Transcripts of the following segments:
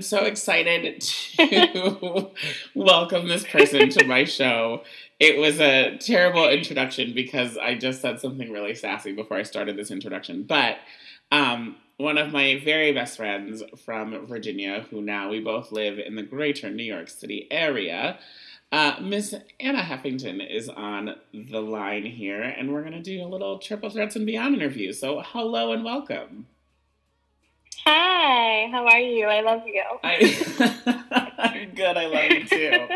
So excited to welcome this person to my show. It was a terrible introduction because I just said something really sassy before I started this introduction. But um, one of my very best friends from Virginia, who now we both live in the greater New York City area, uh, Miss Anna Heffington is on the line here, and we're going to do a little Triple Threats and Beyond interview. So, hello and welcome. Hi, how are you? I love you. I, I'm good. I love you too.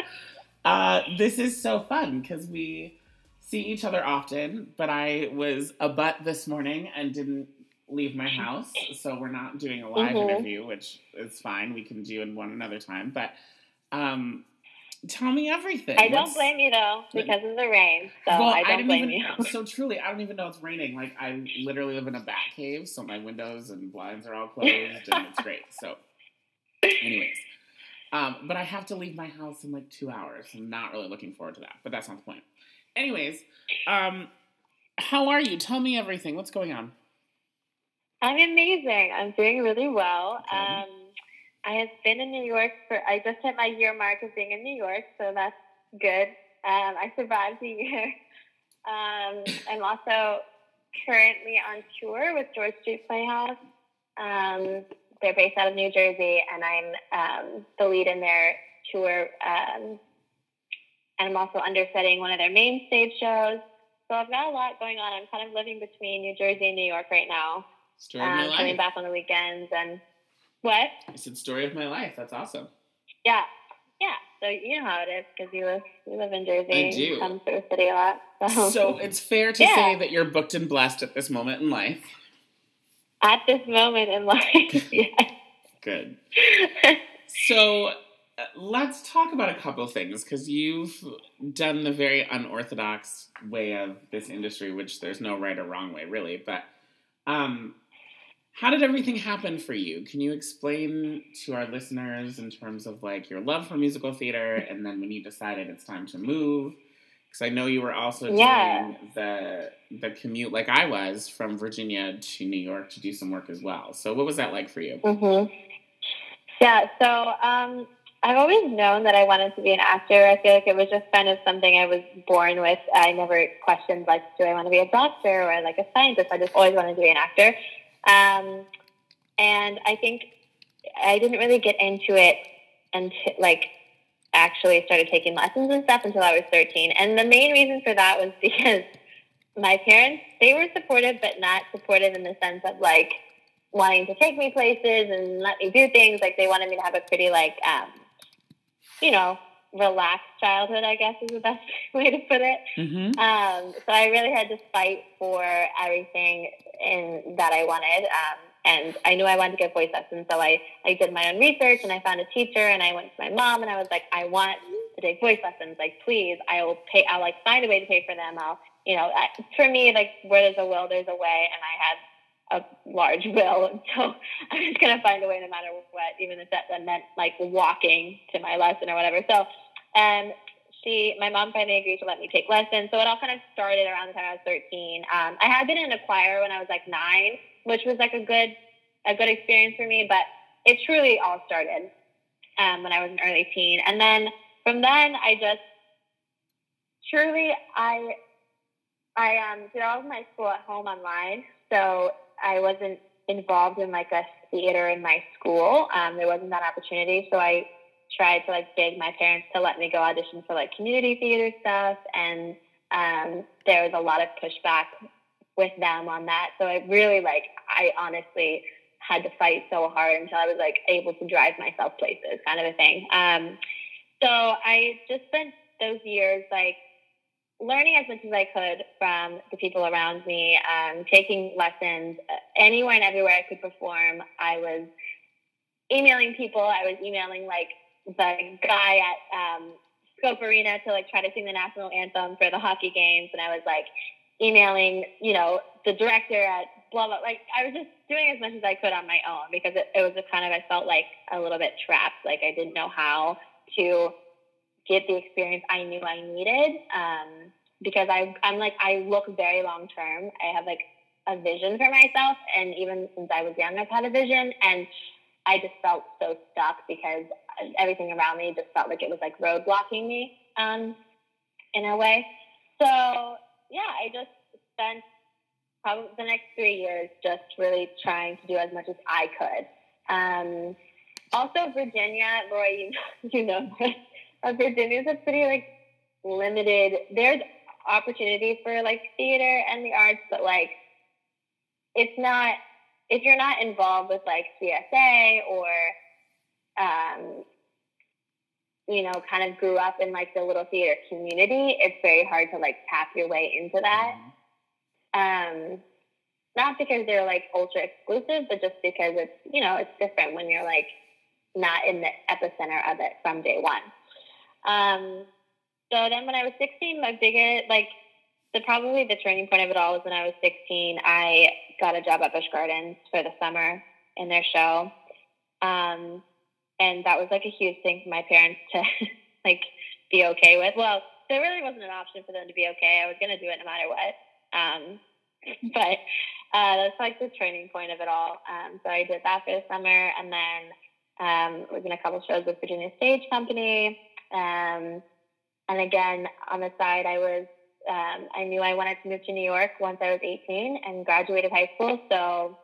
Uh, this is so fun because we see each other often, but I was a butt this morning and didn't leave my house, so we're not doing a live mm-hmm. interview, which is fine. We can do in one another time, but um, Tell me everything. I don't What's... blame you though because of the rain. So well, I don't I blame even, you. so truly, I don't even know it's raining. Like I literally live in a bat cave, so my windows and blinds are all closed, and it's great. So, anyways, um, but I have to leave my house in like two hours. I'm not really looking forward to that, but that's not the point. Anyways, um, how are you? Tell me everything. What's going on? I'm amazing. I'm doing really well. Okay. Um, I have been in New York for, I just hit my year mark of being in New York, so that's good. Um, I survived the year. Um, I'm also currently on tour with George Street Playhouse. Um, they're based out of New Jersey, and I'm um, the lead in their tour. Um, and I'm also understudying one of their main stage shows. So I've got a lot going on. I'm kind of living between New Jersey and New York right now. Story um. Coming back on the weekends and what? I said story of my life. That's awesome. Yeah. Yeah. So you know how it is because you live you live in Jersey. I do. Come through the city a lot. So, so it's fair to yeah. say that you're booked and blessed at this moment in life. At this moment in life, yes. Good. so uh, let's talk about a couple things because you've done the very unorthodox way of this industry, which there's no right or wrong way, really. But um, how did everything happen for you? Can you explain to our listeners in terms of like your love for musical theater and then when you decided it's time to move? Because I know you were also yeah. doing the the commute like I was from Virginia to New York to do some work as well. So what was that like for you? Mm-hmm. Yeah, so um, I've always known that I wanted to be an actor. I feel like it was just kind of something I was born with. I never questioned like, do I want to be a doctor or like a scientist? I just always wanted to be an actor. Um, and I think I didn't really get into it until like actually started taking lessons and stuff until I was 13. And the main reason for that was because my parents, they were supportive, but not supportive in the sense of like wanting to take me places and let me do things. Like they wanted me to have a pretty like, um, you know, relaxed childhood, I guess is the best way to put it. Mm-hmm. Um, so I really had to fight for everything in that I wanted. Um, and I knew I wanted to get voice lessons, so I, I did my own research and I found a teacher and I went to my mom and I was like, I want to take voice lessons. Like, please, I will pay. I'll like find a way to pay for them. I'll, you know, I, for me, like where there's a will, there's a way. And I had a large will, so I'm just gonna find a way no matter what, even if that, that meant like walking to my lesson or whatever. So, and she, my mom finally agreed to let me take lessons. So it all kind of started around the time I was 13. Um, I had been in a choir when I was like nine, which was like a good, a good experience for me. But it truly all started um, when I was an early teen, and then from then I just truly I I um, did all of my school at home online, so I wasn't involved in like a theater in my school. Um, there wasn't that opportunity, so I tried to like beg my parents to let me go audition for like community theater stuff, and um, there was a lot of pushback with them on that. So I really like I honestly had to fight so hard until I was like able to drive myself places, kind of a thing. Um, so I just spent those years like learning as much as I could from the people around me, um, taking lessons anywhere and everywhere I could perform. I was emailing people. I was emailing like the guy at um, Scope Arena to like try to sing the national anthem for the hockey games, and I was like emailing, you know, the director at blah blah. Like I was just doing as much as I could on my own because it, it was a kind of I felt like a little bit trapped. Like I didn't know how to get the experience I knew I needed. Um, because I, I'm like I look very long term. I have like a vision for myself. And even since I was young, I've had a vision. And I just felt so stuck because everything around me just felt like it was like roadblocking me um, in a way. So, yeah, I just spent probably the next three years just really trying to do as much as I could. Um, also, Virginia, Roy, you, you know, Virginia is a pretty like limited. There's opportunity for like theater and the arts, but like it's not if you're not involved with like CSA or um, you know, kind of grew up in like the little theater community, it's very hard to like tap your way into that. Mm-hmm. Um, not because they're like ultra exclusive, but just because it's you know it's different when you're like not in the epicenter of it from day one. Um, so then when I was 16, my biggest like the probably the turning point of it all was when I was 16. I got a job at Busch Gardens for the summer in their show. Um, and that was like a huge thing for my parents to like be okay with. Well, there really wasn't an option for them to be okay. I was going to do it no matter what. Um, but uh, that's like the turning point of it all. Um, so I did that for the summer, and then um, was in a couple shows with Virginia Stage Company. Um, and again, on the side, I was um, I knew I wanted to move to New York once I was 18 and graduated high school. So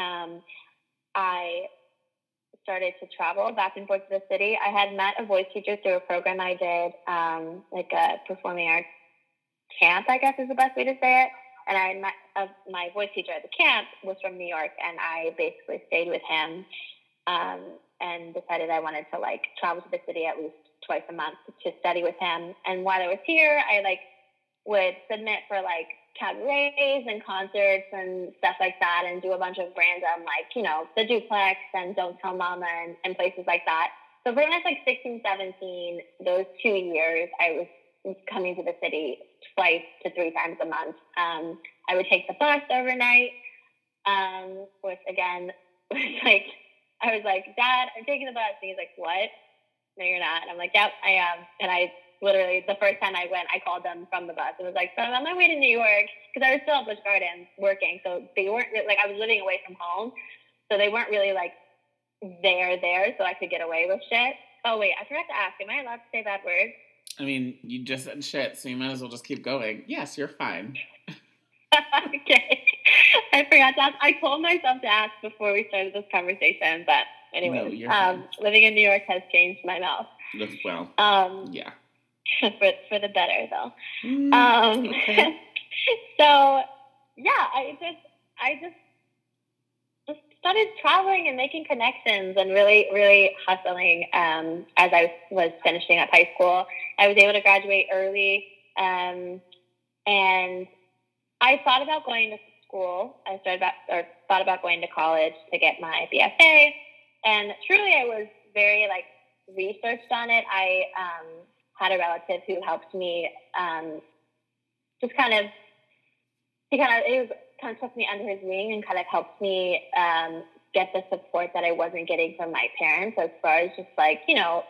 um, I started to travel back and forth to the city. I had met a voice teacher through a program I did, um, like a performing arts camp, I guess is the best way to say it. And I met uh, my voice teacher at the camp was from New York, and I basically stayed with him um, and decided I wanted to like travel to the city at least twice a month to study with him. And while I was here, I like would submit for like cabarets and concerts and stuff like that and do a bunch of random like, you know, the duplex and Don't Tell Mama and, and places like that. So I was like 16, 17, those two years, I was coming to the city twice to three times a month. Um, I would take the bus overnight, um, which again was like, I was like, Dad, I'm taking the bus. And he's like, What? No, you're not. And I'm like, Yep, I am. And I literally the first time I went, I called them from the bus. It was like, so I'm on my way to New York because I was still at Busch Gardens working. So they weren't like, I was living away from home. So they weren't really like there, there, so I could get away with shit. Oh, wait, I forgot to ask, am I allowed to say bad words? I mean, you just said shit, so you might as well just keep going. Yes, you're fine. okay. I forgot to ask. I told myself to ask before we started this conversation, but anyway, no, um, living in New York has changed my mouth. Well, um, yeah. for for the better though. Mm, um, okay. so yeah, I just I just just started traveling and making connections and really really hustling um, as I was finishing up high school. I was able to graduate early, um, and I thought about going to school. I started about or thought about going to college to get my BFA, and truly I was very like researched on it. I um, had a relative who helped me um, just kind of he kind of it was kind of took me under his wing and kind of helped me um, get the support that I wasn't getting from my parents as far as just like you know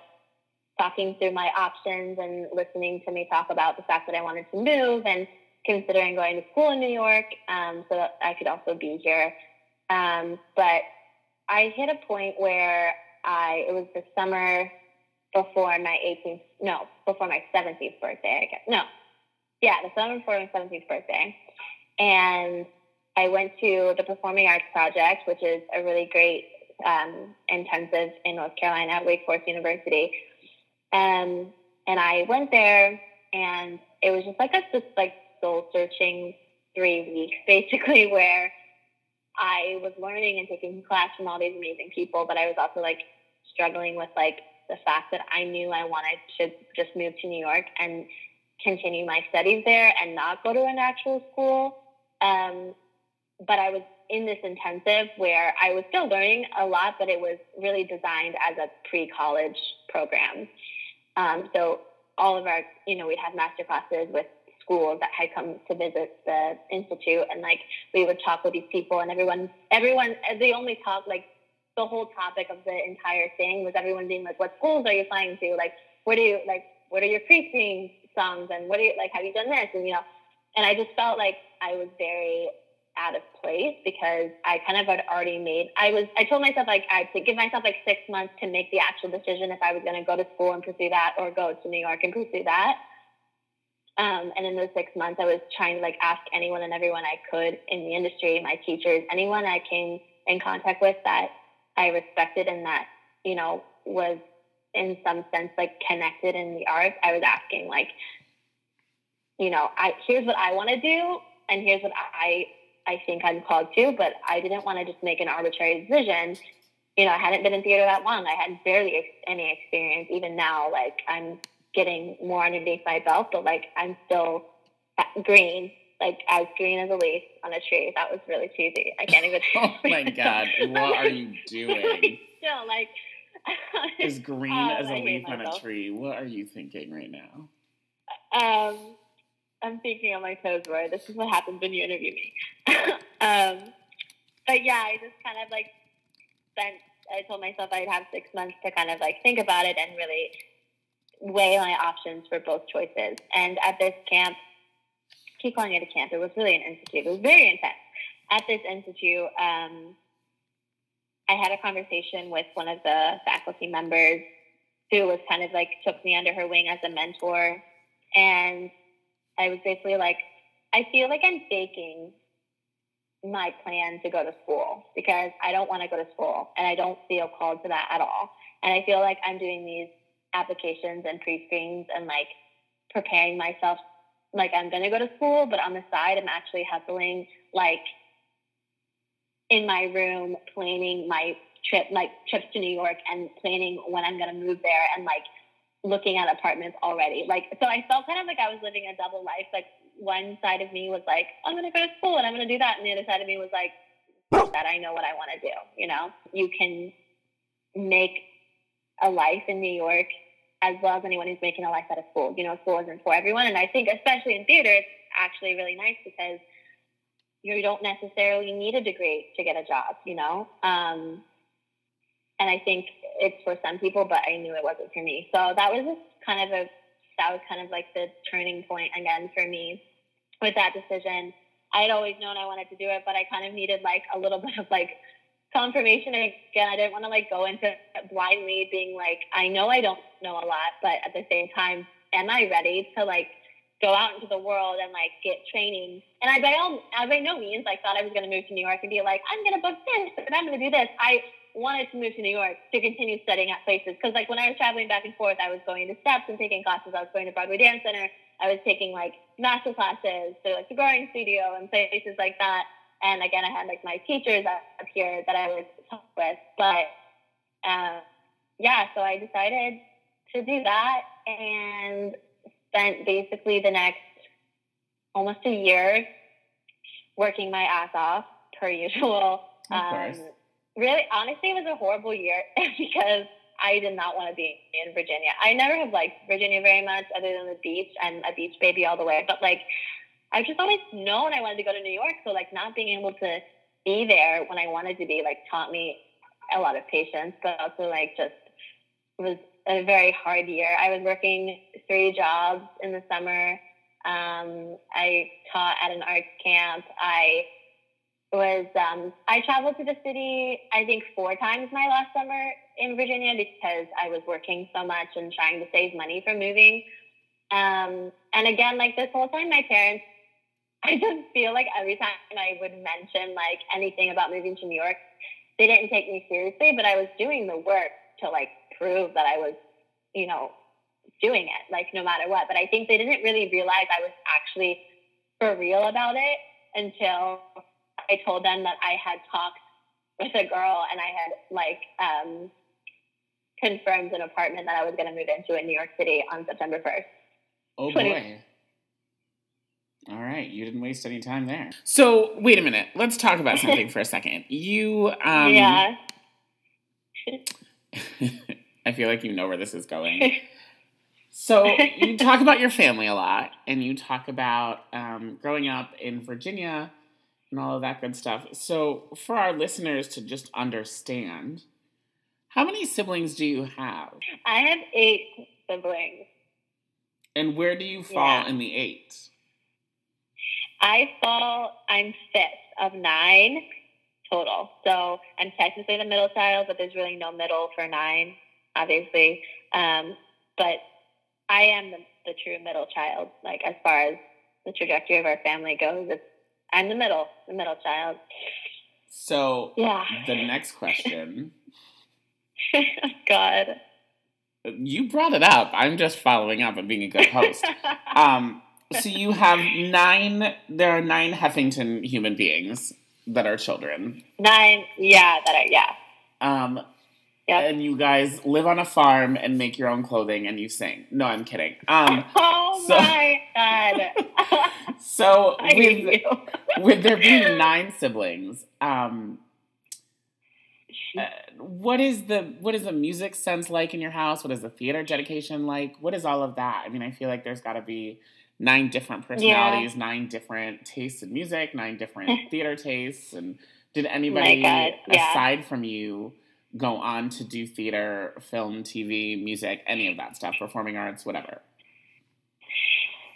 talking through my options and listening to me talk about the fact that I wanted to move and considering going to school in New York um, so that I could also be here. Um, but I hit a point where I it was the summer before my 18th, no, before my 17th birthday, I guess. No. Yeah, the summer before my 17th birthday. And I went to the Performing Arts Project, which is a really great um, intensive in North Carolina at Wake Forest University. Um, and I went there, and it was just like a just like soul searching three weeks, basically, where I was learning and taking class from all these amazing people, but I was also like struggling with like the fact that I knew I wanted to just move to New York and continue my studies there and not go to an actual school. Um, but I was in this intensive where I was still learning a lot, but it was really designed as a pre-college program. Um, so all of our, you know, we'd have master classes with schools that had come to visit the institute, and like we would talk with these people, and everyone, everyone, they only talk like the whole topic of the entire thing was everyone being like, "What schools are you applying to? Like, what do you like? What are your pre-screen songs? And what do you like? Have you done this?" And you know, and I just felt like I was very out of place because I kind of had already made. I was. I told myself like I to give myself like six months to make the actual decision if I was going to go to school and pursue that or go to New York and pursue that. Um, and in those six months, I was trying to like ask anyone and everyone I could in the industry, my teachers, anyone I came in contact with that I respected and that you know was in some sense like connected in the arts. I was asking like, you know, I here's what I want to do, and here's what I I think I'm called to, but I didn't want to just make an arbitrary decision. You know, I hadn't been in theater that long. I had barely ex- any experience. Even now, like I'm getting more underneath my belt, but like I'm still green, like as green as a leaf on a tree. That was really cheesy. I can't even. oh my god, what are you doing? still, like as green um, as a leaf on a tree. What are you thinking right now? Um, I'm thinking on my toes, Roy. This is what happens when you interview me. um, but yeah, I just kind of like spent. I told myself I'd have six months to kind of like think about it and really weigh my options for both choices. And at this camp, keep calling it a camp. It was really an institute. It was very intense. At this institute, um, I had a conversation with one of the faculty members who was kind of like took me under her wing as a mentor. And I was basically like, I feel like I'm faking my plan to go to school because I don't want to go to school and I don't feel called to that at all. And I feel like I'm doing these applications and pre screens and like preparing myself like I'm to go to school, but on the side, I'm actually hustling like in my room, planning my trip, like trips to New York and planning when I'm to move there and like looking at apartments already. Like, so I felt kind of like I was living a double life. Like, one side of me was like, I'm to go to school and I'm to do that. And the other side of me was like, that I know what I want to do. You know, you can make a life in New York as well as anyone who's making a life out of school. You know, school isn't for everyone. And I think, especially in theater, it's actually really nice because you don't necessarily need a degree to get a job, you know? Um, and I think it's for some people, but I knew it wasn't for me. So that was just kind of a, that was kind of like the turning point again for me with that decision. I had always known I wanted to do it, but I kind of needed like a little bit of like confirmation. again, I didn't want to like go into blindly being like, I know I don't know a lot, but at the same time, am I ready to like go out into the world and like get training? And I by all, by no means like thought I was going to move to New York and be like, I'm going to book this and I'm going to do this. I wanted to move to New York to continue studying at places because like when I was traveling back and forth, I was going to steps and taking classes. I was going to Broadway Dance Center. I was taking like master classes to like the growing studio and places like that. And again, I had like my teachers up here that I would talk with. But uh, yeah, so I decided to do that and spent basically the next almost a year working my ass off per usual. Um, really, honestly, it was a horrible year because I did not want to be in Virginia. I never have liked Virginia very much, other than the beach. I'm a beach baby all the way. But like, I've just always known I wanted to go to New York. So like, not being able to be there when I wanted to be, like, taught me a lot of patience, but also like just was a very hard year. I was working three jobs in the summer. Um, I taught at an arts camp. I was um, I traveled to the city I think four times my last summer in Virginia because I was working so much and trying to save money for moving. Um, and again, like this whole time, my parents, I just feel like every time I would mention like anything about moving to New York, they didn't take me seriously, but I was doing the work to like prove that I was, you know, doing it, like no matter what. But I think they didn't really realize I was actually for real about it until I told them that I had talked with a girl and I had like um, confirmed an apartment that I was going to move into in New York City on September 1st. Oh 20- boy. All right, you didn't waste any time there. So, wait a minute. Let's talk about something for a second. You um Yeah. I feel like you know where this is going. So you talk about your family a lot, and you talk about um, growing up in Virginia and all of that good stuff. So, for our listeners to just understand, how many siblings do you have? I have eight siblings. And where do you fall yeah. in the eight? I fall, I'm fifth of nine total. So I'm technically the middle child, but there's really no middle for nine, obviously. Um, but I am the, the true middle child, like as far as the trajectory of our family goes. It's, I'm the middle, the middle child. So yeah. the next question. God. You brought it up. I'm just following up and being a good host. um, so you have nine. There are nine Heffington human beings that are children. Nine, yeah, that are yeah. Um, yep. and you guys live on a farm and make your own clothing and you sing. No, I'm kidding. Um, oh so, my god! so with with there being nine siblings, um, uh, what is the what is the music sense like in your house? What is the theater dedication like? What is all of that? I mean, I feel like there's got to be nine different personalities, yeah. nine different tastes in music, nine different theater tastes. And did anybody yeah. aside from you go on to do theater, film, TV, music, any of that stuff, performing arts, whatever?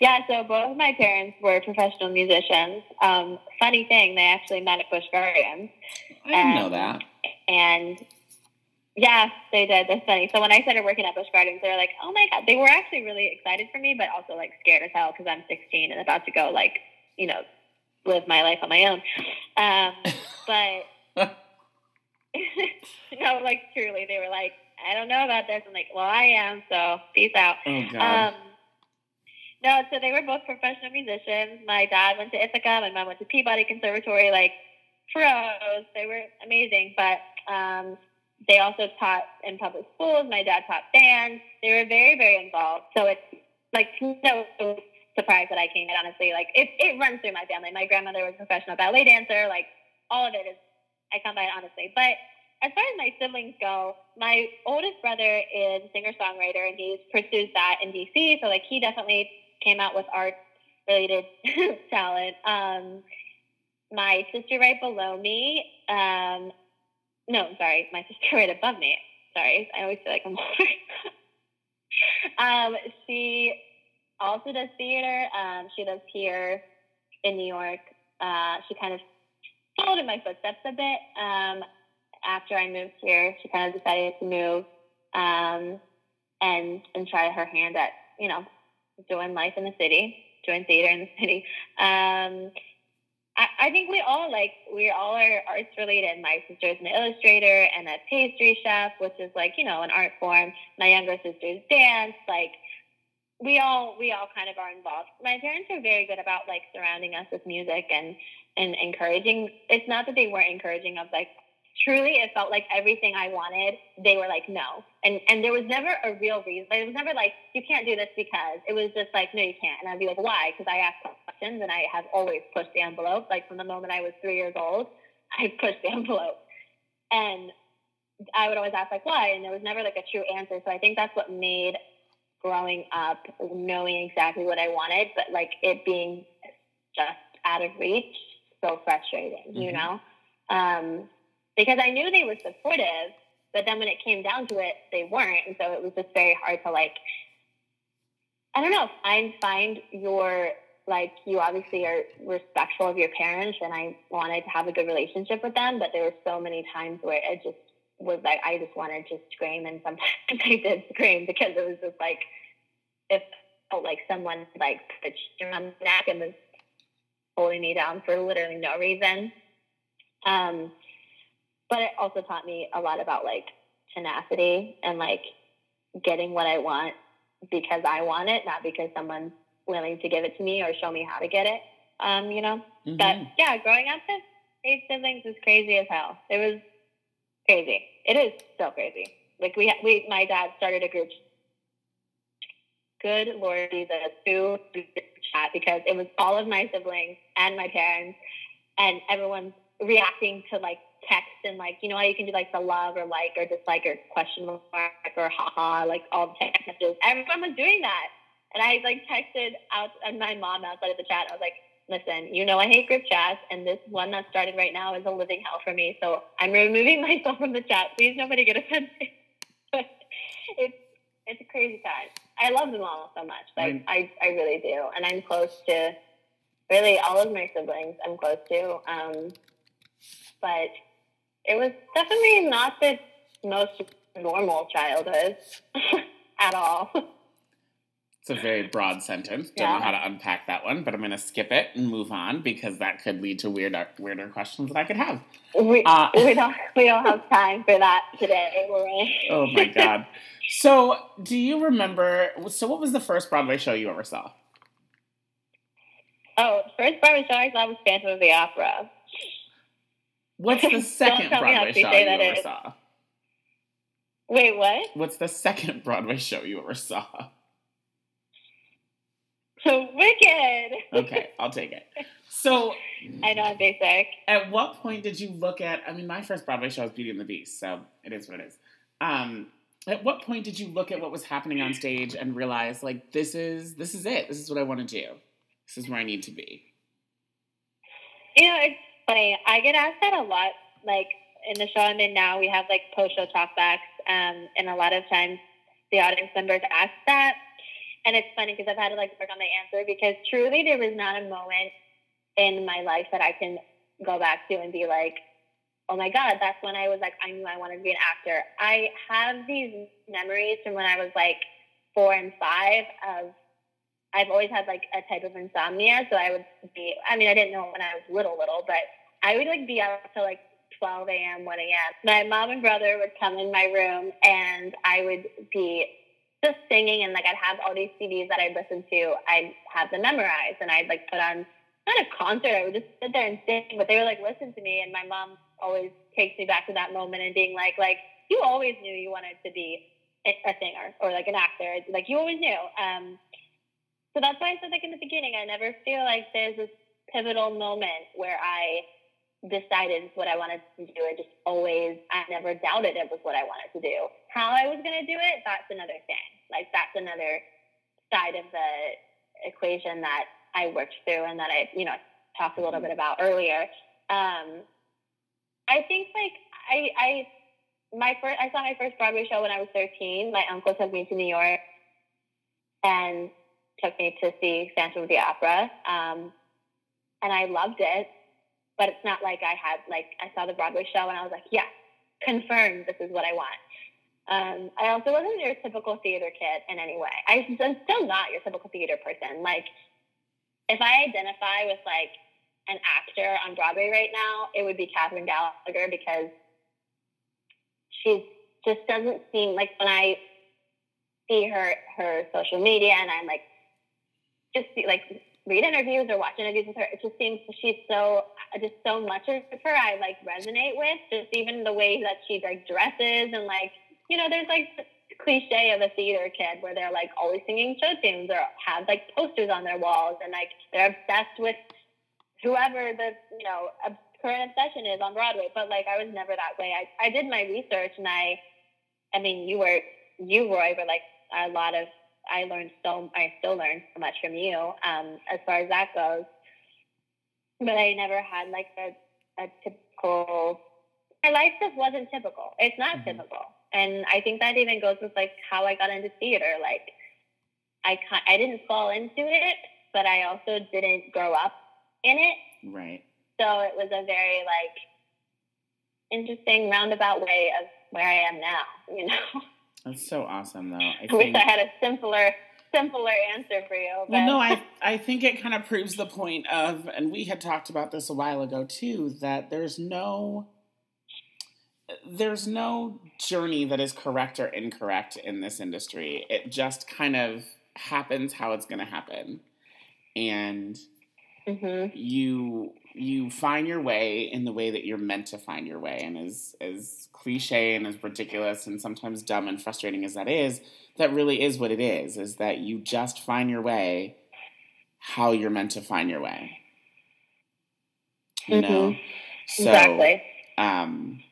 Yeah, so both of my parents were professional musicians. Um, funny thing, they actually met at Busch Gardens. I didn't know that. And yeah, they did. That's funny. So when I started working at Busch Gardens, they were like, "Oh my god!" They were actually really excited for me, but also like scared as hell because I'm 16 and about to go like, you know, live my life on my own. Um, but no, like truly, they were like, "I don't know about this." I'm like, "Well, I am." So peace out. Oh god. Um, no, so they were both professional musicians. My dad went to Ithaca. My mom went to Peabody Conservatory. Like pros, they were amazing, but. Um, they also taught in public schools. My dad taught band. They were very, very involved. So it's like no surprise that I came in. Honestly, like it, it runs through my family. My grandmother was a professional ballet dancer. Like all of it is, I come by it honestly. But as far as my siblings go, my oldest brother is singer songwriter and he pursues that in DC. So like he definitely came out with art related talent. Um, my sister right below me um, no, sorry, my sister right above me. Sorry, I always feel like I'm um, she also does theater. Um, she lives here in New York. Uh, she kind of followed in my footsteps a bit. Um, after I moved here, she kind of decided to move um, and and try her hand at you know doing life in the city, doing theater in the city. Um, I, think we all like we all are arts related. My sister's an illustrator and a pastry chef, which is like you know an art form. My younger sister's dance. Like we all we all kind of are involved. My parents are very good about like surrounding us with music and and encouraging. It's not that they weren't encouraging of like truly it felt like everything I wanted, they were like, no. And and there was never a real reason. It was never like, you can't do this because. It was just like, no, you can't. And I'd be like, why? Because I asked questions and I have always pushed the envelope. Like from the moment I was three years old, I pushed the envelope. And I would always ask like why? And there was never like a true answer. So I think that's what made growing up knowing exactly what I wanted, but like it being just out of reach so frustrating, mm-hmm. you know? Um, because I knew they were supportive, but then when it came down to it, they weren't. And so it was just very hard to like, I don't know, find, find your, like, you obviously are respectful of your parents and I wanted to have a good relationship with them, but there were so many times where it just was like, I just wanted to scream and sometimes I did scream because it was just like, if felt like someone like on my neck and was holding me down for literally no reason. Um, but it also taught me a lot about like tenacity and like getting what I want because I want it, not because someone's willing to give it to me or show me how to get it. Um, you know. Mm-hmm. But yeah, growing up with eight siblings is crazy as hell. It was crazy. It is so crazy. Like we, we, my dad started a group. Good lord, the two chat because it was all of my siblings and my parents, and everyone's reacting to like text and like you know how you can do like the love or like or dislike or question mark or haha like all the text messages. Everyone was doing that, and I like texted out and my mom outside of the chat. I was like, "Listen, you know I hate group chats, and this one that started right now is a living hell for me. So I'm removing myself from the chat. Please, nobody get offended." it's it's a crazy time. I love them all so much. Like I, I really do, and I'm close to really all of my siblings I'm close to. Um, but it was definitely not the most normal childhood at all. It's a very broad sentence. Don't yeah. know how to unpack that one, but I'm going to skip it and move on because that could lead to weirder, weirder questions that I could have. We, uh, we don't we don't have time for that today, right? oh my god! So, do you remember? So, what was the first Broadway show you ever saw? Oh, first Broadway show I saw was Phantom of the Opera. What's the second Broadway show you ever is. saw? Wait, what? What's the second Broadway show you ever saw? So wicked. okay, I'll take it. So I know I'm basic. At what point did you look at? I mean, my first Broadway show was Beauty and the Beast, so it is what it is. Um, at what point did you look at what was happening on stage and realize, like, this is this is it. This is what I want to do. This is where I need to be. You know, it's funny. I get asked that a lot. Like in the show I'm in now, we have like post show talkbacks, um, and a lot of times the audience members ask that and it's funny because I've had to like work on the answer because truly there was not a moment in my life that I can go back to and be like, oh my God, that's when I was like, I knew I wanted to be an actor. I have these memories from when I was like four and five of, I've always had like a type of insomnia. So I would be, I mean, I didn't know when I was little, little, but I would like be up till like 12 a.m., 1 a.m. My mom and brother would come in my room and I would be just singing and like I'd have all these CDs that I'd listen to. I'd have them memorized and I'd like put on not a concert. I would just sit there and sing, but they were like listen to me. And my mom always takes me back to that moment and being like, like you always knew you wanted to be a singer or like an actor. Like you always knew. Um, so that's why I said like in the beginning, I never feel like there's this pivotal moment where I decided what I wanted to do. I just always, I never doubted it was what I wanted to do. How I was going to do it, that's another thing. Like, that's another side of the equation that I worked through and that I, you know, talked a little bit about earlier. Um, I think, like, I, I, my first, I saw my first Broadway show when I was 13. My uncle took me to New York and took me to see Phantom of the Opera. Um, and I loved it but it's not like I had like I saw the Broadway show and I was like, yeah, confirmed. This is what I want. Um, I also wasn't your typical theater kid in any way. I'm still not your typical theater person. Like, if I identify with like an actor on Broadway right now, it would be Kathryn Gallagher because she just doesn't seem like when I see her her social media and I'm like just see, like read interviews or watch interviews with her, it just seems she's so uh, just so much of her I like resonate with. Just even the way that she like dresses and like you know, there's like the cliche of a theater kid where they're like always singing show tunes or have like posters on their walls and like they're obsessed with whoever the you know current obsession is on Broadway. But like I was never that way. I I did my research and I I mean you were you Roy were like a lot of I learned so I still learn so much from you um, as far as that goes. But I never had like a, a typical. My life just wasn't typical. It's not mm-hmm. typical, and I think that even goes with like how I got into theater. Like I I didn't fall into it, but I also didn't grow up in it. Right. So it was a very like interesting roundabout way of where I am now. You know. That's so awesome, though. I, I wish I had a simpler simpler answer for you. But. Well, no, I I think it kind of proves the point of, and we had talked about this a while ago too, that there's no there's no journey that is correct or incorrect in this industry. It just kind of happens how it's going to happen, and mm-hmm. you you find your way in the way that you're meant to find your way, and as as cliche and as ridiculous and sometimes dumb and frustrating as that is, that really is what it is. Is that you just find your way how you're meant to find your way. You mm-hmm. know, so exactly. um,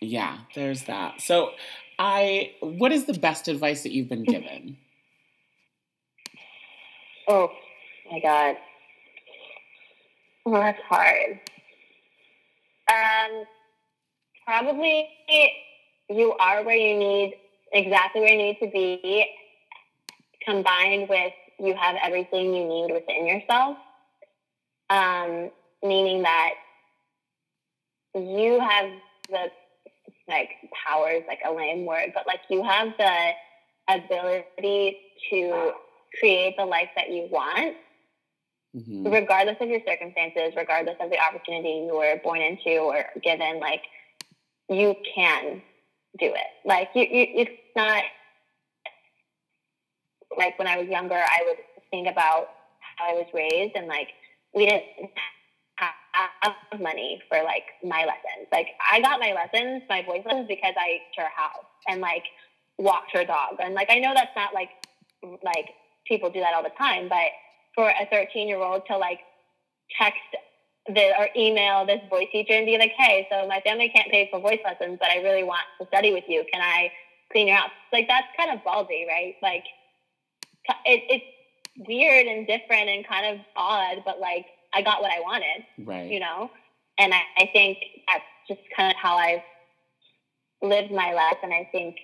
yeah, there's that. So, I what is the best advice that you've been given? Oh my god. Well, that's hard. Um, probably you are where you need, exactly where you need to be, combined with you have everything you need within yourself. Um, meaning that you have the like powers, like a lame word, but like you have the ability to create the life that you want, mm-hmm. regardless of your circumstances, regardless of the opportunity you were born into or given. Like you can do it. Like you, you it's not like when I was younger, I would think about how I was raised and like we didn't have money for like my lessons. Like I got my lessons, my voice lessons because I to her house and like walked her dog. And like I know that's not like like people do that all the time, but for a 13 year old to like text the or email this voice teacher and be like, hey, so my family can't pay for voice lessons, but I really want to study with you. Can I clean your house? Like that's kind of ballsy, right? Like it, it's weird and different and kind of odd, but like I got what I wanted. Right. You know? And I, I think that's just kind of how I've lived my life. And I think,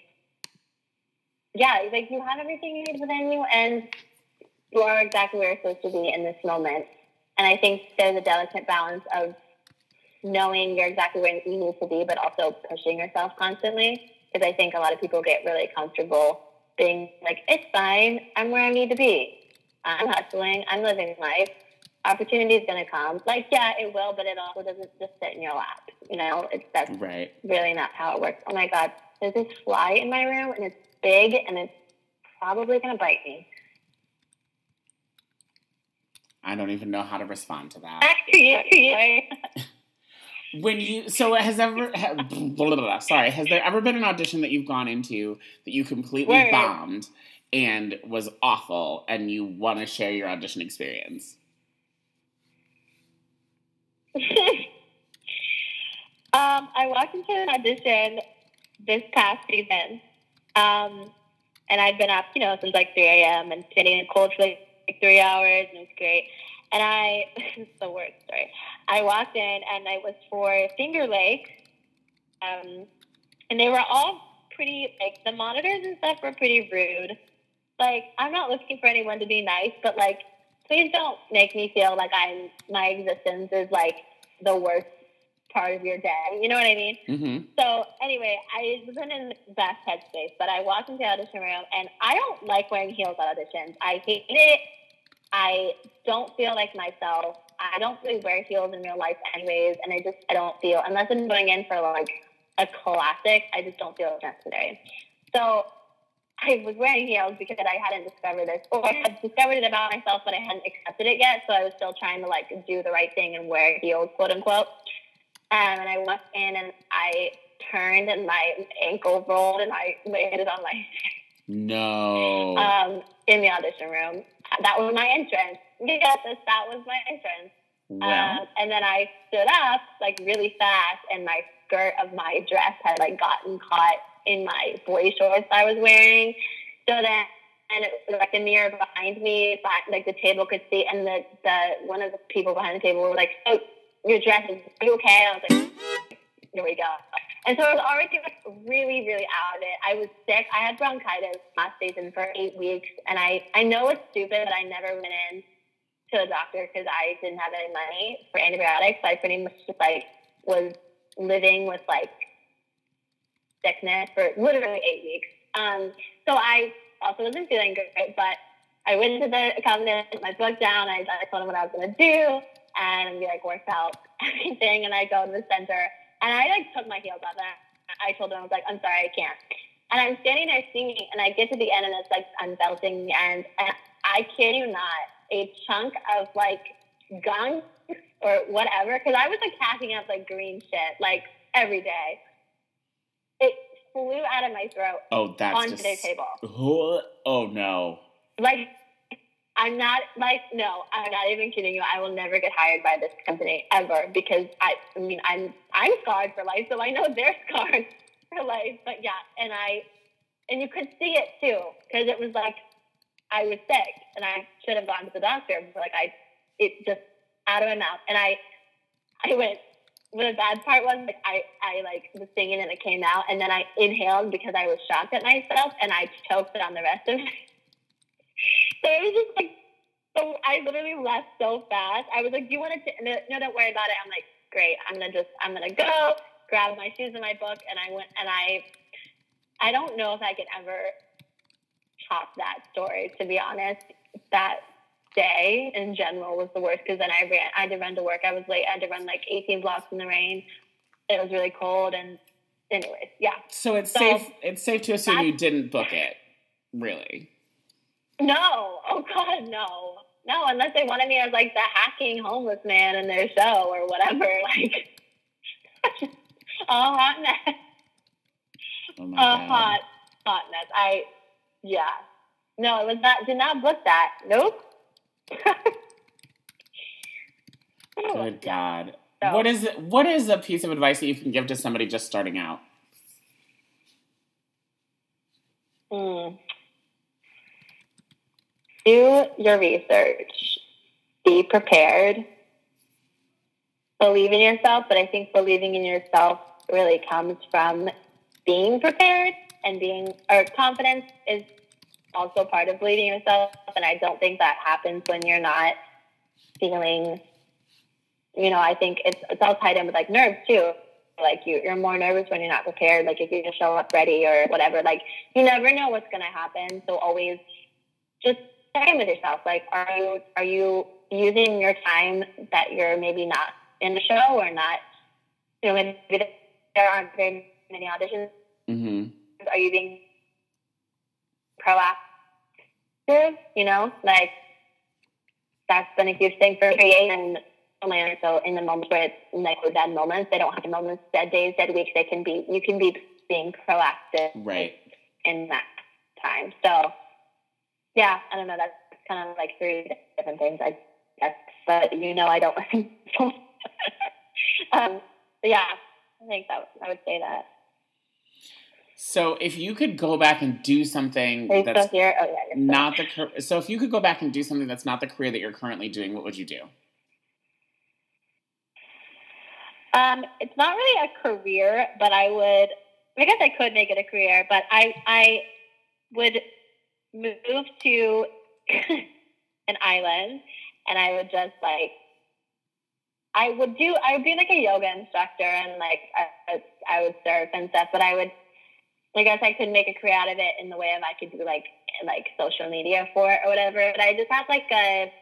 yeah, like you have everything you need within you and you are exactly where you're supposed to be in this moment. And I think there's a delicate balance of knowing you're exactly where you need to be, but also pushing yourself constantly. Because I think a lot of people get really comfortable being like, it's fine, I'm where I need to be. I'm hustling, I'm living life opportunity is going to come. Like, yeah, it will, but it also doesn't just sit in your lap. You know, it's that's right. really not how it works. Oh my God, there's this fly in my room, and it's big, and it's probably going to bite me. I don't even know how to respond to that. Back to you. when you so has ever ha, blah, blah, blah, sorry has there ever been an audition that you've gone into that you completely Word. bombed and was awful and you want to share your audition experience um, I walked into an audition this past season, um, and I'd been up, you know, since like 3 a.m. and sitting in cold for like three hours, and it was great. And I, this is the worst story. I walked in, and I was for Finger Lake, um, and they were all pretty, like, the monitors and stuff were pretty rude. Like, I'm not looking for anyone to be nice, but like, please don't make me feel like I'm my existence is like the worst part of your day. You know what I mean? Mm-hmm. So anyway, I wasn't in the best headspace, but I walked into the audition room, and I don't like wearing heels at auditions. I hate it. I don't feel like myself. I don't really wear heels in real life, anyways, and I just I don't feel unless I'm going in for like a classic. I just don't feel necessary. So I was wearing heels because I hadn't discovered this, or I had discovered it about myself, but I hadn't accepted it yet. So I was still trying to like do the right thing and wear heels, quote unquote. Um, and I walked in and I turned and my ankle rolled and I landed on my no um, in the audition room. That was my entrance. Yes, that was my entrance. Wow. Um, and then I stood up like really fast, and my skirt of my dress had like gotten caught in my boy shorts I was wearing. So then, and it was like the mirror behind me, but like the table could see, and the the one of the people behind the table were like, "Oh, your dress is you okay?" I was like, "Here we go." And so I was already like really, really out of it. I was sick. I had bronchitis last season for eight weeks, and I I know it's stupid, but I never went in to a doctor because I didn't have any money for antibiotics. I pretty much just like was living with like sickness for literally eight weeks. Um, so I also wasn't feeling great, but I went to the accompanist, put my book down, I, I told him what I was going to do, and we like worked out everything, and I go to the center, and I like took my heels off, and I, told him, I was like, I'm sorry, I can't. And I'm standing there singing, and I get to the end, and it's like I'm belting the end, and I kid you not, a chunk of like gunk or whatever, because I was like hacking up like green shit like every day it flew out of my throat. Oh, that's onto just, their table. Oh no! Like, I'm not like no, I'm not even kidding you. I will never get hired by this company ever because I, I mean, I'm I'm scarred for life, so I know they're scarred for life. But yeah, and I, and you could see it too because it was like I was sick and I should have gone to the doctor, but like I, it just out of my mouth, and I, I went the bad part was like I, I like was singing and it came out and then I inhaled because I was shocked at myself and I choked on the rest of it. So it was just like, so I literally left so fast. I was like, "Do you want to?" No, no, don't worry about it. I'm like, "Great, I'm gonna just, I'm gonna go." Grab my shoes and my book, and I went, and I, I don't know if I could ever top that story. To be honest, that day in general was the worst because then I ran. I had to run to work. I was late. I had to run like 18 blocks in the rain. It was really cold, and anyways, yeah. So it's so, safe. It's safe to assume you didn't book it, really. No. Oh God, no. No, unless they wanted me as like the hacking homeless man in their show or whatever. Like a hot mess. Oh a God. hot, hot mess. I, yeah. No, it was not. Did not book that. Nope. Good God. So, what is what is a piece of advice that you can give to somebody just starting out? Mm. Do your research. Be prepared. Believe in yourself, but I think believing in yourself really comes from being prepared and being or confidence is also part of believing in yourself. And I don't think that happens when you're not feeling you know, I think it's it's all tied in with like nerves too. Like you, you're more nervous when you're not prepared. Like if you just show up ready or whatever. Like you never know what's gonna happen. So always just check in with yourself. Like, are you are you using your time that you're maybe not in the show or not? You know, maybe there aren't very many auditions. Mm-hmm. Are you being proactive? You know, like that's been a huge thing for. And and so in the moments where it's like bad moments, they don't have the moments, dead days, dead weeks. They can be, you can be being proactive. Right. In that time. So yeah, I don't know. That's kind of like three different things, I guess. But you know, I don't listen. um, yeah, I think that I would say that. So if you could go back and do something that's oh, yeah, not the so if you could go back and do something that's not the career that you're currently doing, what would you do? Um, it's not really a career, but I would. I guess I could make it a career, but I I would move to an island, and I would just like I would do. I would be like a yoga instructor, and like I, I would surf and stuff. But I would, I guess, I could make a career out of it in the way of I could do like like social media for it or whatever. But I just have like a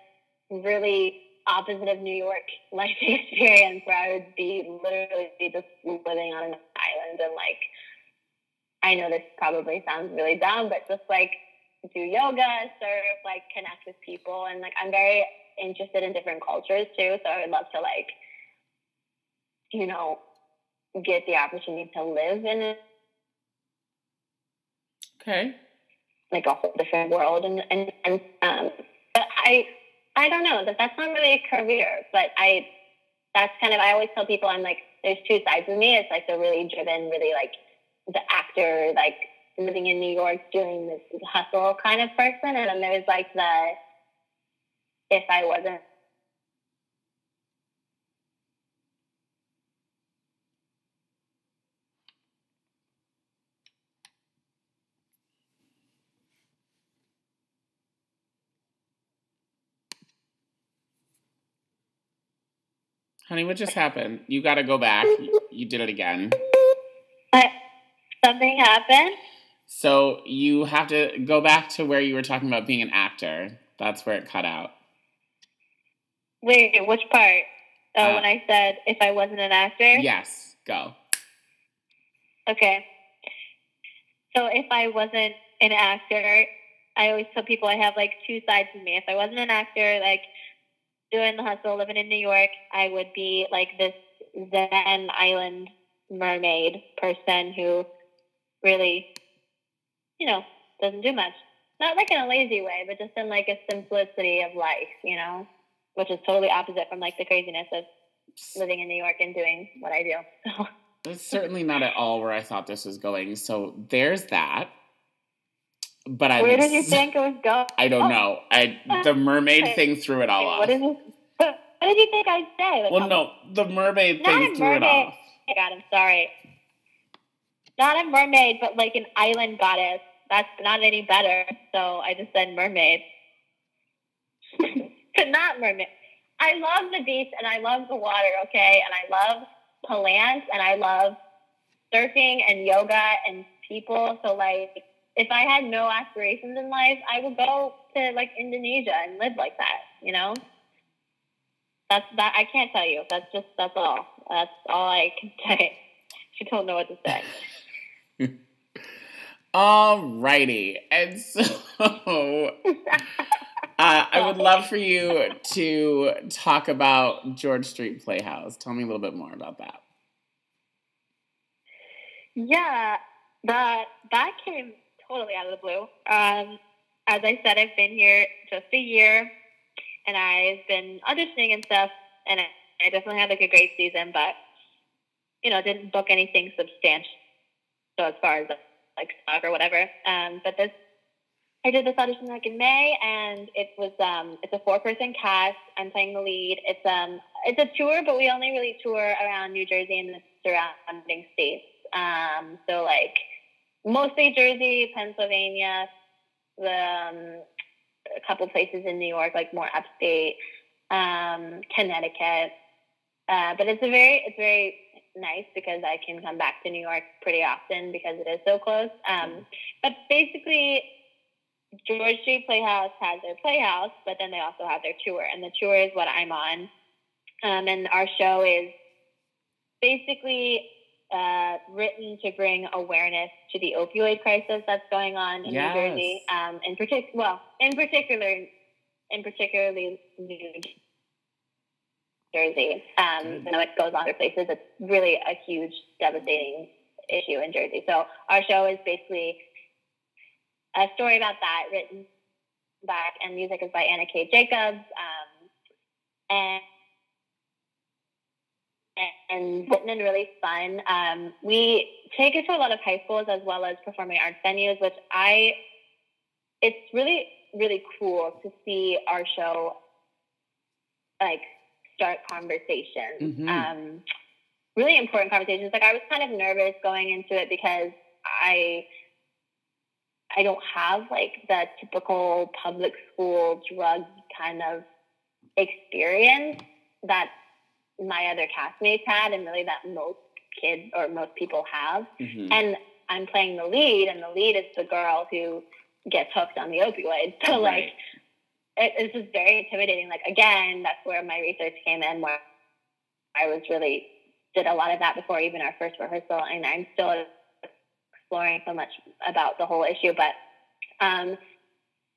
really opposite of New York life experience where I would be literally just living on an island and like I know this probably sounds really dumb, but just like do yoga, surf, like connect with people and like I'm very interested in different cultures too. So I would love to like you know, get the opportunity to live in it. Okay. Like a whole different world and and, and um but I I don't know that that's not really a career, but I that's kind of I always tell people I'm like there's two sides of me. It's like the really driven, really like the actor, like living in New York doing this hustle kind of person, and then there's like the if I wasn't Honey, what just happened? You got to go back. You did it again. something happened? So you have to go back to where you were talking about being an actor. That's where it cut out. Wait, which part? Oh, uh, when I said if I wasn't an actor? Yes, go. Okay. So if I wasn't an actor, I always tell people I have like two sides of me. If I wasn't an actor, like doing the hustle, living in New York, I would be like this Zen island mermaid person who really, you know, doesn't do much. Not like in a lazy way, but just in like a simplicity of life, you know, which is totally opposite from like the craziness of living in New York and doing what I do. That's certainly not at all where I thought this was going. So there's that. But I where did you think it was going? I don't oh. know. I the mermaid thing threw it all off. What, is this? what did you think I'd say? Like, well, oh. no, the mermaid thing threw mermaid. it off. Oh God, I'm sorry. Not a mermaid, but like an island goddess. That's not any better. So I just said mermaid. Could not mermaid. I love the beach and I love the water, okay? And I love plants and I love surfing and yoga and people. So like if I had no aspirations in life, I would go to like Indonesia and live like that, you know? That's that I can't tell you. That's just that's all. That's all I can say. She don't know what to say. Alrighty. And so Uh, I would love for you to talk about George Street Playhouse. Tell me a little bit more about that. Yeah, that that came totally out of the blue. Um, as I said, I've been here just a year, and I've been auditioning and stuff, and I, I definitely had like a great season, but you know, didn't book anything substantial So as far as like stock or whatever. Um, but this I did this audition like in May, and it was um, it's a four person cast. I'm playing the lead. It's um it's a tour, but we only really tour around New Jersey and the surrounding states. Um, so like mostly Jersey, Pennsylvania, the um, a couple places in New York, like more upstate, um, Connecticut. Uh, but it's a very it's very nice because I can come back to New York pretty often because it is so close. Um, but basically, George Street Playhouse has their playhouse, but then they also have their tour, and the tour is what I'm on. Um, and our show is basically uh, written to bring awareness to the opioid crisis that's going on in yes. New Jersey. Um, in particular, well, in particular, in particularly New Jersey. Um, I know it goes on other places. It's really a huge, devastating issue in Jersey. So our show is basically a story about that written back, and music is by Anna K. Jacobs. Um, and and written and really fun. Um, we take it to a lot of high schools as well as performing arts venues, which I, it's really, really cool to see our show like start conversations. Mm-hmm. Um, really important conversations. Like I was kind of nervous going into it because I I don't have like the typical public school drug kind of experience that my other castmates had and really that most kids or most people have. Mm-hmm. And I'm playing the lead and the lead is the girl who gets hooked on the opioid. So right. like it, it's just very intimidating. Like again, that's where my research came in where I was really did a lot of that before even our first rehearsal and I'm still exploring so much about the whole issue. But um,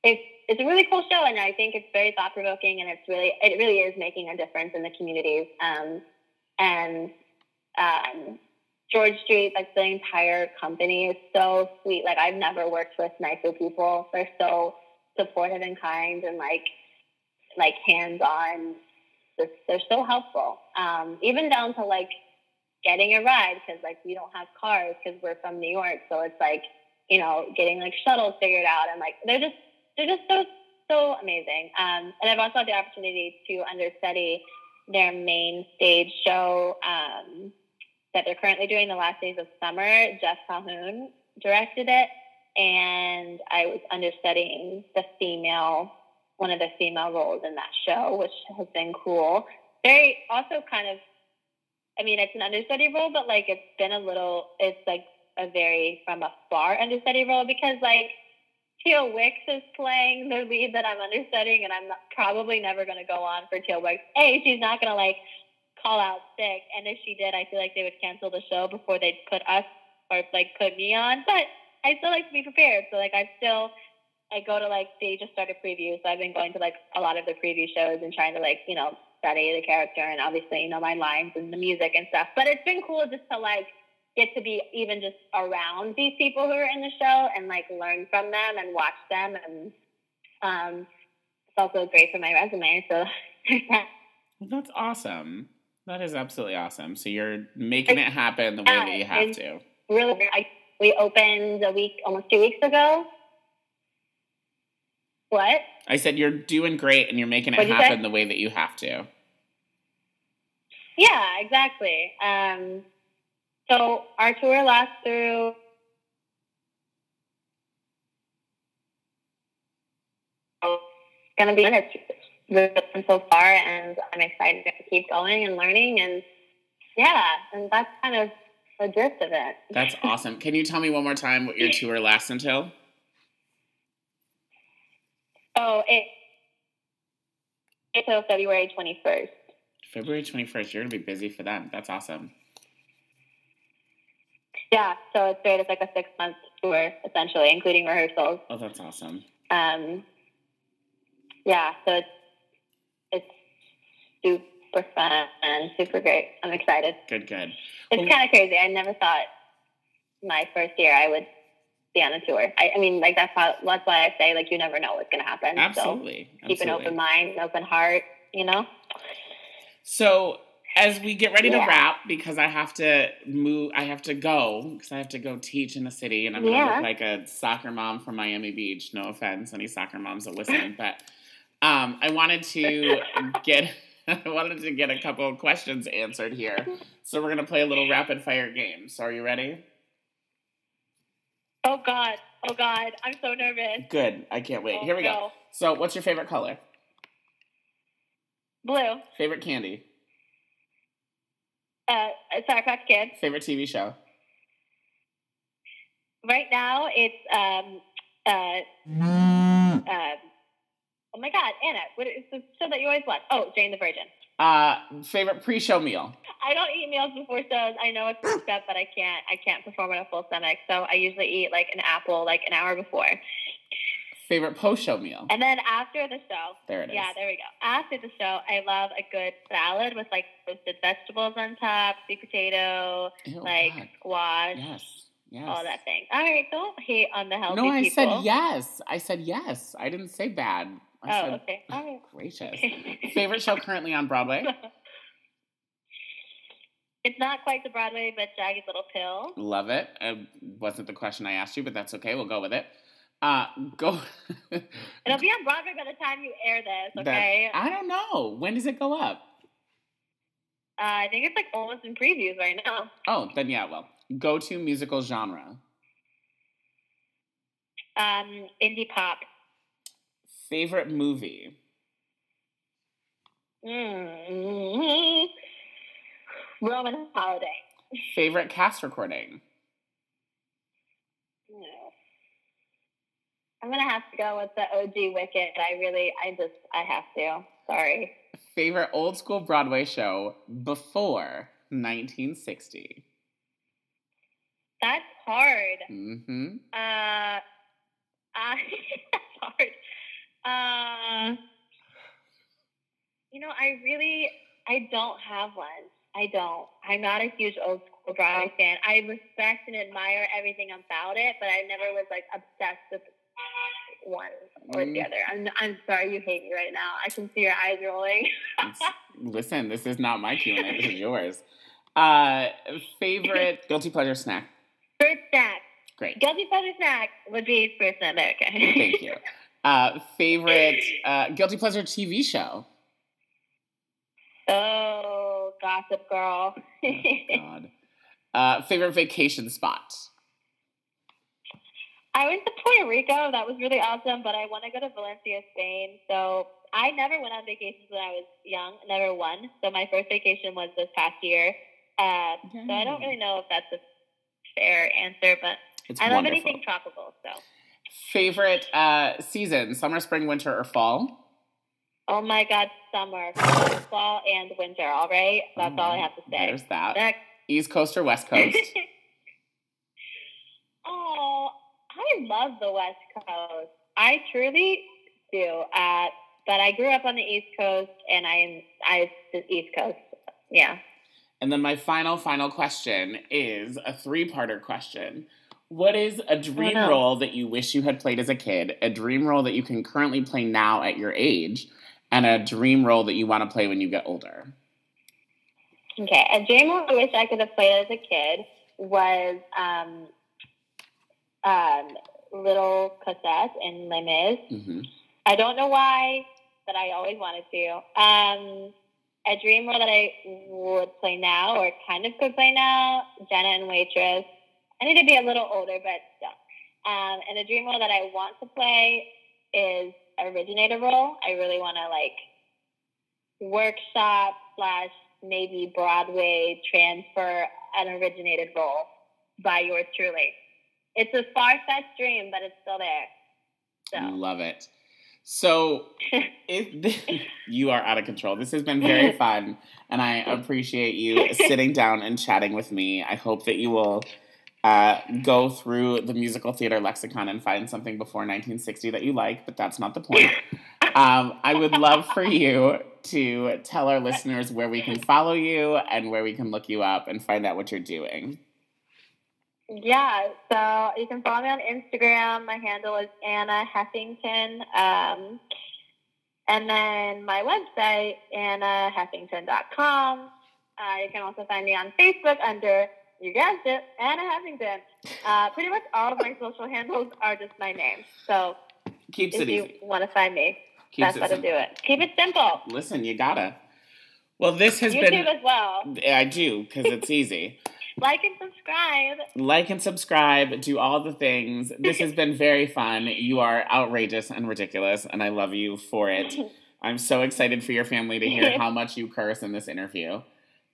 it's it's a really cool show, and I think it's very thought provoking, and it's really it really is making a difference in the communities. Um, and um, George Street, like the entire company, is so sweet. Like I've never worked with nicer people. They're so supportive and kind, and like like hands on. They're so helpful. Um, even down to like getting a ride because like we don't have cars because we're from New York. So it's like, you know, getting like shuttles figured out and like they're just they're just so so amazing. Um, and I've also had the opportunity to understudy their main stage show um, that they're currently doing the last days of summer. Jeff Calhoun directed it, and I was understudying the female one of the female roles in that show, which has been cool. Very also kind of I mean, it's an understudy role, but like it's been a little, it's like a very from afar understudy role because like Teal Wicks is playing the lead that I'm understudying, and I'm not, probably never going to go on for Teal Wicks. A, she's not going to like call out sick, and if she did, I feel like they would cancel the show before they'd put us or like put me on. But I still like to be prepared, so like I still I go to like they just started previews, so I've been going to like a lot of the preview shows and trying to like you know study the character and obviously you know my lines and the music and stuff. But it's been cool just to like get to be even just around these people who are in the show and like learn from them and watch them and um, it's also great for my resume. So that's awesome. That is absolutely awesome. So you're making it happen the way that you have to. Really, I, we opened a week, almost two weeks ago. What? I said you're doing great and you're making it happen the way that you have to. Yeah, exactly. Um, so our tour lasts through going to be really so far, and I'm excited to keep going and learning. And yeah, and that's kind of the gist of it. That's awesome. Can you tell me one more time what your tour lasts until? Oh, it until February 21st. February 21st. You're going to be busy for that. That's awesome. Yeah, so it's great. It's like a six month tour, essentially, including rehearsals. Oh, that's awesome. Um, yeah, so it's it's super fun and super great. I'm excited. Good, good. It's Well- kind of crazy. I never thought my first year I would be on a tour. I, I mean, like that's how that's why I say like you never know what's going to happen. Absolutely. So keep an open mind, an open heart. You know. So as we get ready to wrap, because I have to move, I have to go because I have to go teach in the city, and I'm gonna look like a soccer mom from Miami Beach. No offense, any soccer moms that listen, but um, I wanted to get. I wanted to get a couple of questions answered here. So we're gonna play a little rapid fire game. So are you ready? Oh God. Oh God. I'm so nervous. Good. I can't wait. Oh, Here we go. So what's your favorite color? Blue. Favorite candy? Uh, Sour Patch Kids. Favorite TV show? Right now, it's um uh um. Oh my God, Anna! What is the show that you always watch? Oh, Jane the Virgin. Uh, favorite pre-show meal? I don't eat meals before shows. I know it's a step, but I can't. I can't perform on a full stomach, so I usually eat like an apple like an hour before, Favorite post-show meal? and then after the show. There it is. Yeah, there we go. After the show, I love a good salad with like roasted vegetables on top, sweet potato, Ew, like God. squash, Yes. Yes. all that thing. All right, don't hate on the healthy No, I people. said yes. I said yes. I didn't say bad. I Oh, said okay. All right. gracious. Favorite show currently on Broadway? It's not quite the Broadway, but Jagged Little Pill. Love it. It wasn't the question I asked you, but that's okay. We'll go with it. Uh, go. It'll be on Broadway by the time you air this, That- okay? I don't know. When does it go up? Uh, I think it's like almost in previews right now. Oh, then yeah. Well, go to musical genre. Um, indie pop. Favorite movie. mm Roman Holiday. Favorite cast recording. No. I'm gonna have to go with the OG Wicked. I really, I just, I have to. Sorry. Favorite old school Broadway show before 1960. That's hard. Mm-hmm. Uh, I, that's hard. Uh, you know, I really, I don't have one. I don't. I'm not a huge old school Broadway fan. I respect and admire everything about it, but I never was like obsessed with one or the Mm. other. I'm, I'm sorry you hate me right now. I can see your eyes rolling. Listen, this is not my Q and A. This is yours. Uh, favorite guilty pleasure snack. Fruit snack. Great. Guilty pleasure snack would be fruit snack. Okay. Thank you. Uh, favorite uh, guilty pleasure TV show. Oh, Gossip Girl. God. Uh, favorite vacation spot. I went to Puerto Rico. That was really awesome, but I want to go to Valencia, Spain. So I never went on vacations when I was young, never one. So my first vacation was this past year. Uh, So I don't really know if that's a fair answer, but It's I love wonderful. anything tropical. So Favorite uh, season: summer, spring, winter, or fall. oh my God, summer, fall, and winter. All right, that's all I have to say. There's that. Next. East Coast or West Coast? oh, I love the West Coast. I truly do. Uh, but I grew up on the East Coast, and I'm I the East Coast. Yeah. and then my final, final question is a three-parter question. What is a dream role that you wish you had played as a kid? A dream role that you can currently play now at your age, and a dream role that you want to play when you get older. Okay. A dream role I wish I could have played as a kid was um, um, Little Cosette in Les Mis. hmm I don't know why, but I always wanted to. Um, a dream role that I would play now, or kind of could play now, Jenna and Waitress. I need to be a little older, but still. Um, and a dream role that I want to play is originator role. I really want to like workshop slash maybe Broadway transfer an originated role by yours truly. It's a far fetched dream, but it's still there. So. Love it. So, if you are out of control, this has been very fun, and I appreciate you sitting down and chatting with me. I hope that you will uh, go through the musical theater lexicon and find something before 1960 that you like, but that's not the point. Um, I would love for you to tell our listeners where we can follow you and where we can look you up and find out what you're doing. Yeah, so you can follow me on Instagram. My handle is Anna Heffington. Um, and then my website, annaheffington.com. Uh, you can also find me on Facebook under, you guessed it, Anna Heffington. Uh, pretty much all of my social handles are just my name. So Keeps if you easy. want to find me, Keeps that's how simple. to do it. Keep it simple. Listen, you gotta. Well, this has been YouTube as well. I do because it's easy. like and subscribe. Like and subscribe. Do all the things. This has been very fun. You are outrageous and ridiculous, and I love you for it. I'm so excited for your family to hear how much you curse in this interview.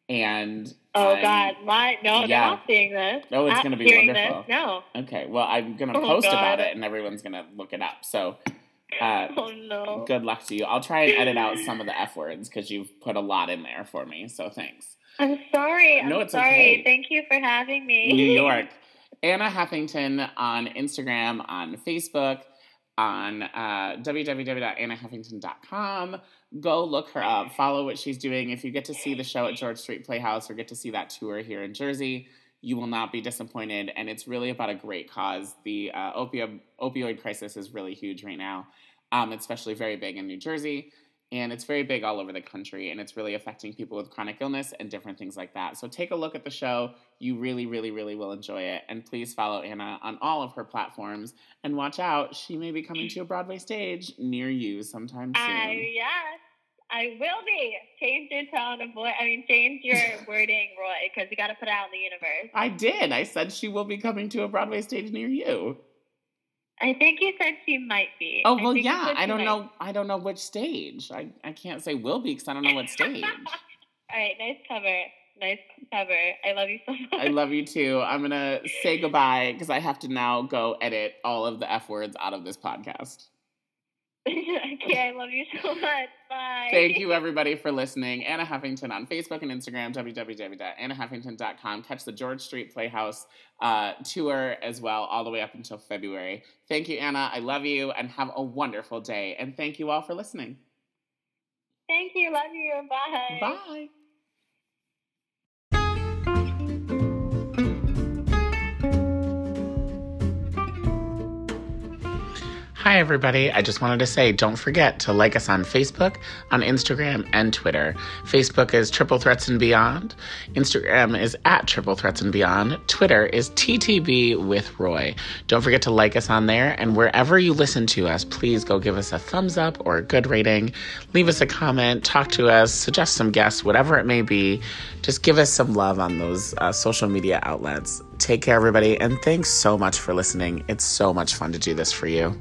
And oh I'm, God, my no, yeah. they're not seeing this. Oh, it's going to be wonderful. This, no. Okay, well, I'm going to oh, post God. about it, and everyone's going to look it up. So. Uh, oh no! Good luck to you. I'll try and edit out some of the f words because you've put a lot in there for me. So thanks. I'm sorry. No, I'm it's sorry. Okay. Thank you for having me. New York. Anna Heffington on Instagram, on Facebook, on uh, www.annaheffington.com. Go look her up, follow what she's doing. If you get to see the show at George Street Playhouse or get to see that tour here in Jersey, you will not be disappointed. And it's really about a great cause. The uh, opioid, opioid crisis is really huge right now, um, especially very big in New Jersey and it's very big all over the country and it's really affecting people with chronic illness and different things like that. So take a look at the show. You really, really, really will enjoy it. And please follow Anna on all of her platforms and watch out. She may be coming to a Broadway stage near you sometime soon. Uh, yes, I will be. Change your tone of voice. I mean, change your wording, Roy, because you got to put out in the universe. I did. I said she will be coming to a Broadway stage near you. I think you said she might be. Oh well, I yeah. I don't know. I don't know which stage. I, I can't say will be because I don't know what stage. All right, nice cover. Nice cover. I love you so much. I love you too. I'm gonna say goodbye because I have to now go edit all of the f words out of this podcast. okay, I love you so much. Bye. Thank you, everybody, for listening. Anna Heffington on Facebook and Instagram, www.annaheffington.com. Catch the George Street Playhouse uh, tour as well, all the way up until February. Thank you, Anna. I love you, and have a wonderful day. And thank you all for listening. Thank you. Love you. Bye. Bye. Hi, everybody. I just wanted to say don't forget to like us on Facebook, on Instagram, and Twitter. Facebook is Triple Threats and Beyond. Instagram is at Triple Threats and Beyond. Twitter is TTB with Roy. Don't forget to like us on there. And wherever you listen to us, please go give us a thumbs up or a good rating. Leave us a comment, talk to us, suggest some guests, whatever it may be. Just give us some love on those uh, social media outlets. Take care, everybody. And thanks so much for listening. It's so much fun to do this for you.